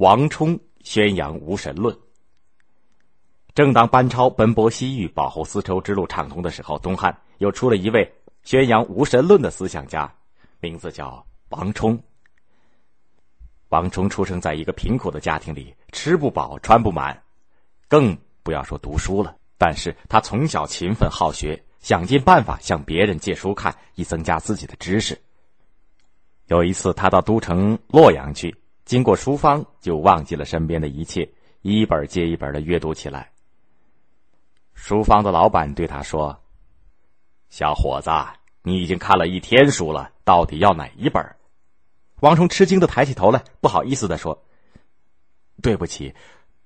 王充宣扬无神论。正当班超奔波西域、保护丝绸之路畅通的时候，东汉又出了一位宣扬无神论的思想家，名字叫王充。王充出生在一个贫苦的家庭里，吃不饱穿不满，更不要说读书了。但是他从小勤奋好学，想尽办法向别人借书看，以增加自己的知识。有一次，他到都城洛阳去，经过书坊，就忘记了身边的一切，一本接一本的阅读起来。书坊的老板对他说：“小伙子，你已经看了一天书了，到底要哪一本？”王冲吃惊的抬起头来，不好意思的说：“对不起，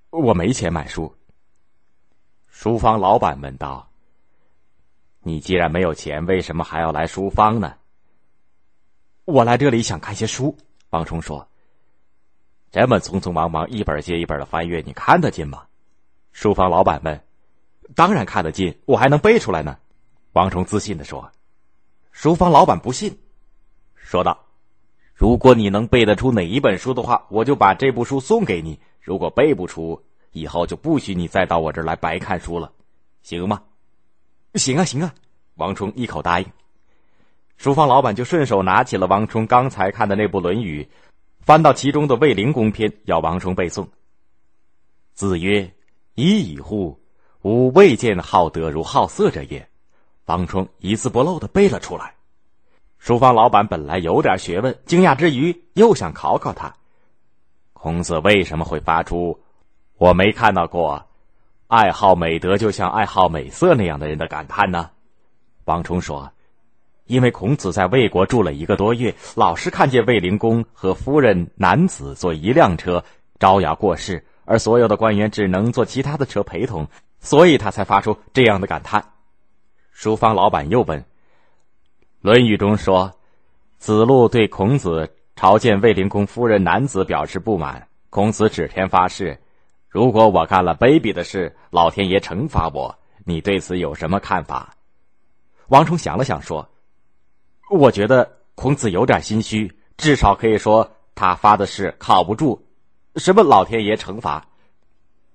我没钱买书。”书坊老板问道：“你既然没有钱，为什么还要来书坊呢？”“我来这里想看些书。”王冲说。“这么匆匆忙忙，一本接一本的翻阅，你看得进吗？”书房老板问。“当然看得进，我还能背出来呢。”王冲自信的说。书房老板不信，说道。如果你能背得出哪一本书的话，我就把这部书送给你；如果背不出，以后就不许你再到我这儿来白看书了，行吗？行啊，行啊！王冲一口答应。书房老板就顺手拿起了王冲刚才看的那部《论语》，翻到其中的卫灵公篇，要王充背诵。子曰：“已矣乎！吾未见好德如好色者也。”王充一字不漏的背了出来。书坊老板本来有点学问，惊讶之余又想考考他：孔子为什么会发出“我没看到过爱好美德就像爱好美色那样的人的感叹呢？”王充说：“因为孔子在魏国住了一个多月，老是看见卫灵公和夫人、男子坐一辆车招摇过市，而所有的官员只能坐其他的车陪同，所以他才发出这样的感叹。”书坊老板又问。《论语》中说，子路对孔子朝见卫灵公夫人男子表示不满。孔子指天发誓：“如果我干了卑鄙的事，老天爷惩罚我。”你对此有什么看法？王充想了想说：“我觉得孔子有点心虚，至少可以说他发的誓靠不住。什么老天爷惩罚？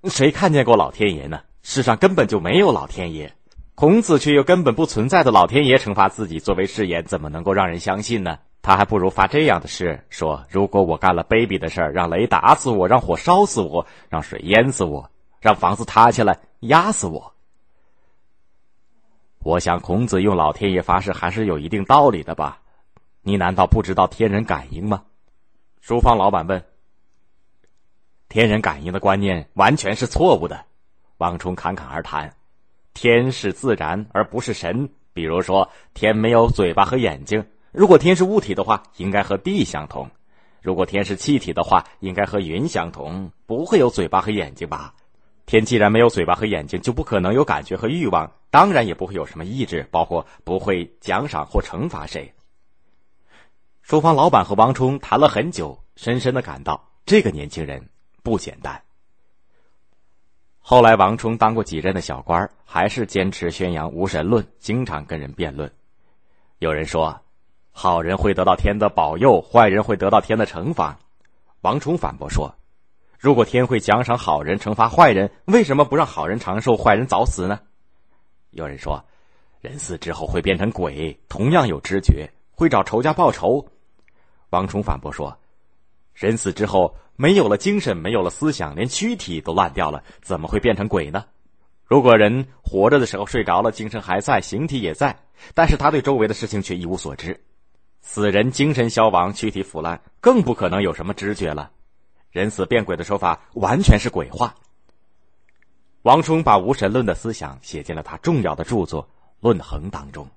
谁看见过老天爷呢？世上根本就没有老天爷。”孔子却又根本不存在的老天爷惩罚自己作为誓言，怎么能够让人相信呢？他还不如发这样的誓：说如果我干了卑鄙的事儿，让雷打死我，让火烧死我，让水淹死我，让房子塌下来压死我。我想孔子用老天爷发誓还是有一定道理的吧？你难道不知道天人感应吗？书坊老板问。天人感应的观念完全是错误的。王充侃侃而谈。天是自然，而不是神。比如说，天没有嘴巴和眼睛。如果天是物体的话，应该和地相同；如果天是气体的话，应该和云相同，不会有嘴巴和眼睛吧？天既然没有嘴巴和眼睛，就不可能有感觉和欲望，当然也不会有什么意志，包括不会奖赏或惩罚谁。书坊老板和王充谈了很久，深深的感到这个年轻人不简单。后来，王充当过几任的小官还是坚持宣扬无神论，经常跟人辩论。有人说，好人会得到天的保佑，坏人会得到天的惩罚。王充反驳说，如果天会奖赏好人，惩罚坏人，为什么不让好人长寿，坏人早死呢？有人说，人死之后会变成鬼，同样有知觉，会找仇家报仇。王充反驳说。人死之后没有了精神，没有了思想，连躯体都烂掉了，怎么会变成鬼呢？如果人活着的时候睡着了，精神还在，形体也在，但是他对周围的事情却一无所知。死人精神消亡，躯体腐烂，更不可能有什么知觉了。人死变鬼的说法完全是鬼话。王充把无神论的思想写进了他重要的著作《论衡》当中。